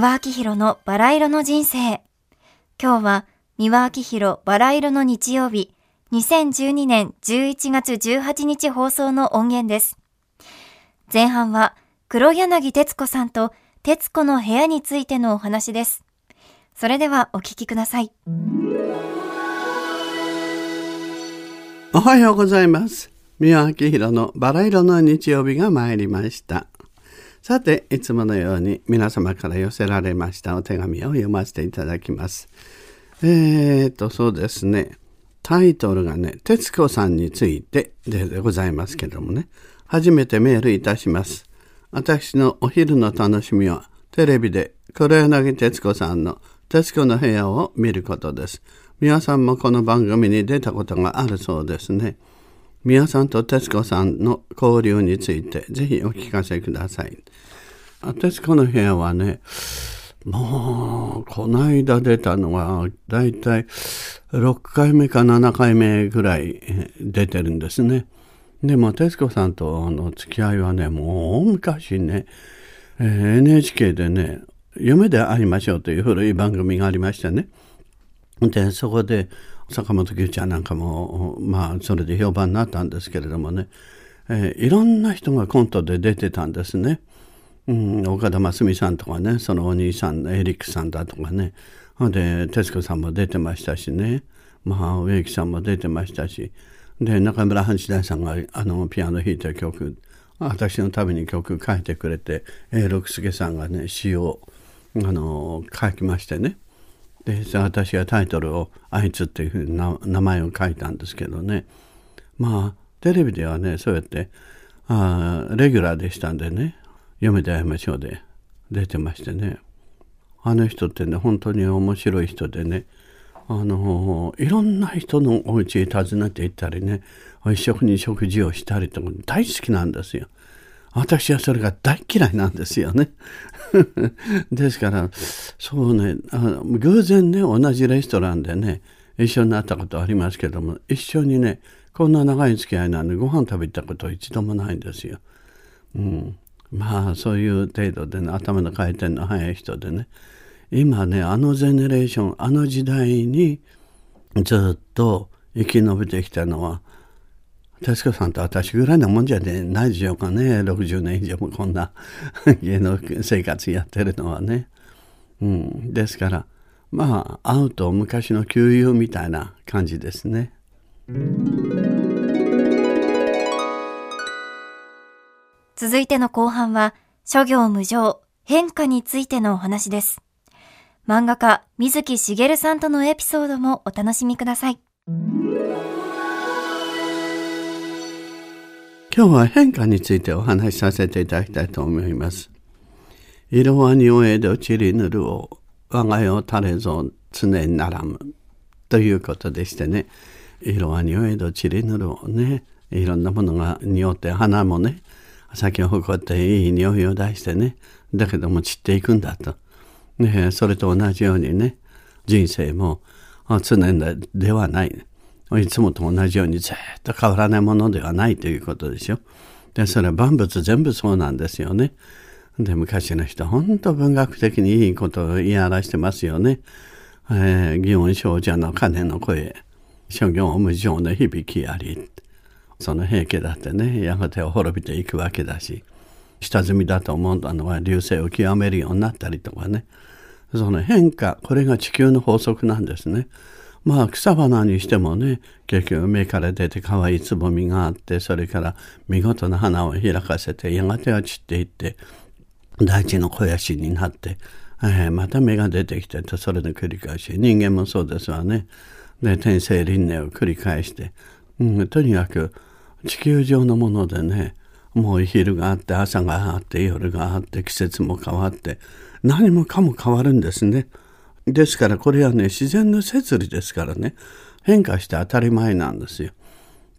三輪明宏のバラ色の人生。今日は三輪明宏バラ色の日曜日、2012年11月18日放送の音源です。前半は黒柳徹子さんと徹子の部屋についてのお話です。それではお聞きください。おはようございます。三輪明宏のバラ色の日曜日が参りました。さて、いつものように皆様から寄せられましたお手紙を読ませていただきます。えーと、そうですね。タイトルがね、徹子さんについてでございますけどもね。初めてメールいたします。私のお昼の楽しみは、テレビで黒柳徹子さんの徹子の部屋を見ることです。皆さんもこの番組に出たことがあるそうですね。宮さんと徹子さんの交流についてぜひお聞かせください。徹子の部屋はね、もう、この間出たのは、だいたい6回目か7回目ぐらい出てるんですね。でも、徹子さんとの付き合いはね、もう昔ね、NHK でね、夢で会いましょうという古い番組がありましてね。で、そこで、坂本九ちゃんなんかも、まあ、それで評判になったんですけれどもね、えー、いろんな人がコントで出てたんですね。うん、岡田真澄さんとかね、そのお兄さん、エリックさんだとかね、で、徹子さんも出てましたしね、まあ、植木さんも出てましたし、で、中村半次大さんがあのピアノ弾いた曲、私のために曲書いてくれて、六輔さんがね、詩をあの書きましてね、で私はタイトルを「あいつ」っていうふうに名前を書いたんですけどね。まあテレビではねそうやってあレギュラーでしたんでね「読めて会いましょう」で出てましてね。あの人ってね本当に面白い人でね。あのいろんな人のお家へ訪ねて行ったりね。一緒に食事をしたりとか大好きなんですよ。私はそれが大嫌いなんですよね。ですから、そうねあの、偶然ね、同じレストランでね、一緒になったことありますけども、一緒にね、こんな長い付き合いなんでご飯食べたこと一度もないんですよ。うん。まあ、そういう程度でね、頭の回転の速い人でね、今ね、あのゼネレーション、あの時代にずっと生き延びてきたのは、徹子さんと私ぐらいなもんじゃないでしょうかね。60年以上もこんな芸能生活やってるのはね。うん。ですから、まあ、会うと昔の旧友みたいな感じですね。続いての後半は、諸行無常、変化についてのお話です。漫画家、水木しげるさんとのエピソードもお楽しみください。今日は変化についてお話しさせていただきたいと思います。色は匂えどちりぬるを我が世垂れぞ常にならむということでしてね。色は匂えどちりぬるをね。いろんなものが匂って花もね。咲き誇っていい匂いを出してね。だけども散っていくんだと、ね、それと同じようにね。人生も常ではない。いつもと同じようにずっと変わらないものではないということでしょ。で、それは万物全部そうなんですよね。で、昔の人、本当文学的にいいことを言い表してますよね。えー、祇園少女の鐘の声、諸行無常の響きあり。その平家だってね、やがて滅びていくわけだし、下積みだと思ったのは流星を極めるようになったりとかね。その変化、これが地球の法則なんですね。まあ草花にしてもね結局芽から出て可愛いつぼみがあってそれから見事な花を開かせてやがては散っていって大地の肥やしになって、えー、また芽が出てきてとそれの繰り返し人間もそうですわね。で天性輪廻を繰り返して、うん、とにかく地球上のものでねもう昼があって朝があって夜があって季節も変わって何もかも変わるんですね。ですからこれはね自然の摂理ですからね変化して当たり前なんですよ。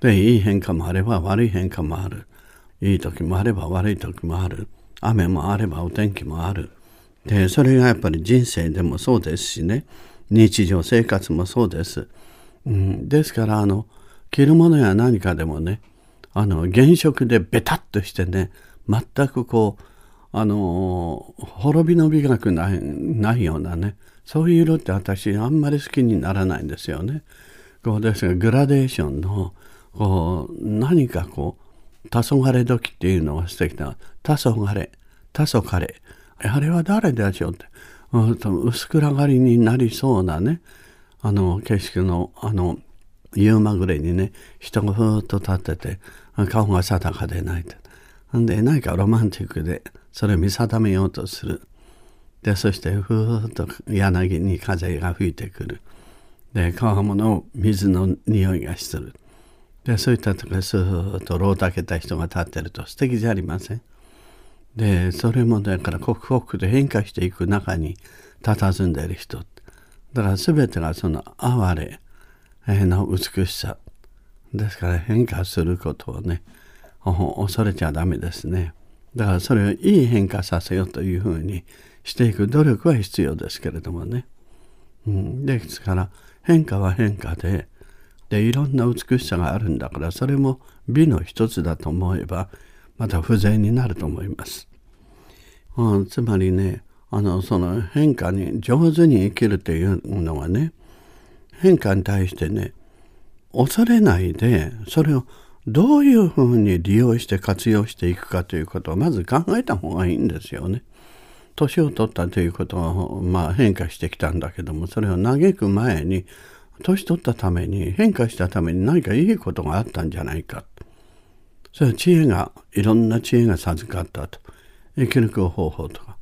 でいい変化もあれば悪い変化もある。いい時もあれば悪い時もある。雨もあればお天気もある。でそれがやっぱり人生でもそうですしね日常生活もそうです。うん、ですからあの着るものや何かでもねあの原色でベタッとしてね全くこうあの滅びの美学ないないようなねそういう色って私あんまり好きにならないんですよね。こうですがグラデーションのこう何かこう黄昏時っていうのが素敵な黄昏。黄昏。あれは誰でしょうって、うん、薄暗がりになりそうなね。あの景色のあの夕まぐれにね人がふーっと立ってて顔が定かでないて。んで何かロマンティックでそれを見定めようとする。でそしてふーっと柳に風が吹いてくる。で川もの水の匂いがする。でそういったところスーッとろうたけた人が立ってると素敵じゃありません。でそれもだから刻々と変化していく中に佇んでいる人。だから全てがその哀れの美しさ。ですから変化することをね恐れちゃダメですね。だからそれをいい変化させようというふうにしていく努力は必要ですけれどもね、うん、ですから変化は変化ででいろんな美しさがあるんだからそれも美の一つだと思えばまた不全になると思います、うん、つまりねあのその変化に上手に生きるというのはね変化に対してね恐れないでそれをどういうふうに利用して活用していくかということをまず考えた方がいいんですよね。年を取ったということは、まあ、変化してきたんだけどもそれを嘆く前に年取ったために変化したために何かいいことがあったんじゃないか。それは知恵がいろんな知恵が授かったと。生き抜く方法とか。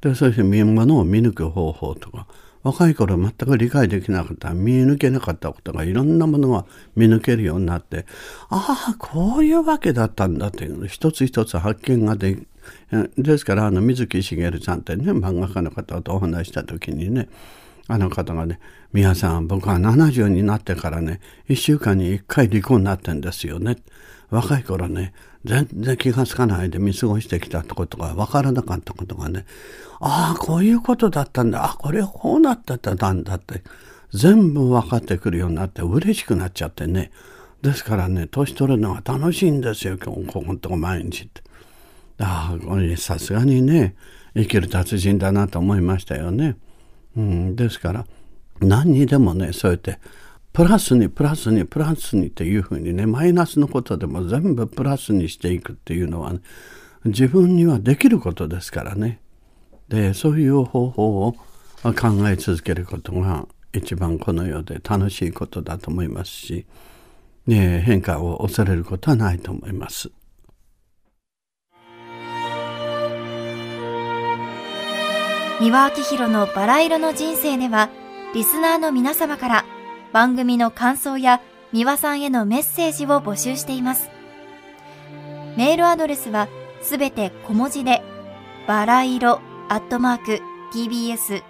でそして見物を見抜く方法とか。若い頃全く理解できなかった見抜けなかったことがいろんなものが見抜けるようになってああこういうわけだったんだというの一つ一つ発見ができですからあの水木しげるさんってね漫画家の方とお話した時にねあの方がね「宮さん僕は70になってからね1週間に1回離婚になってんですよね」若い頃ね全然気が付かないで見過ごしてきたってことが分からなかったことがねああこういうことだったんだあこれこうなってたんだって全部分かってくるようになって嬉しくなっちゃってねですからね年取るのが楽しいんですよ今日ここのとこ毎日って。ああこれさすがにね生きる達人だなと思いましたよね。うん、ですから何にでもねそうやってプラスにプラスにプラスにっていうふうにねマイナスのことでも全部プラスにしていくっていうのは、ね、自分にはできることですからねでそういう方法を考え続けることが一番この世で楽しいことだと思いますし、ね、変化を恐れることはないと思います。三輪明宏のバラ色の人生ではリスナーの皆様から番組の感想や三輪さんへのメッセージを募集しています。メールアドレスはすべて小文字で、バラ色アットマーク tbs.co.jp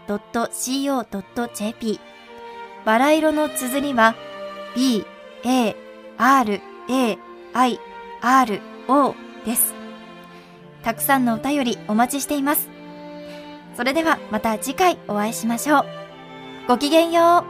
バラ色の綴りは b, a, r, a, i, r, o です。たくさんのお便りお待ちしています。それではまた次回お会いしましょう。ごきげんよう。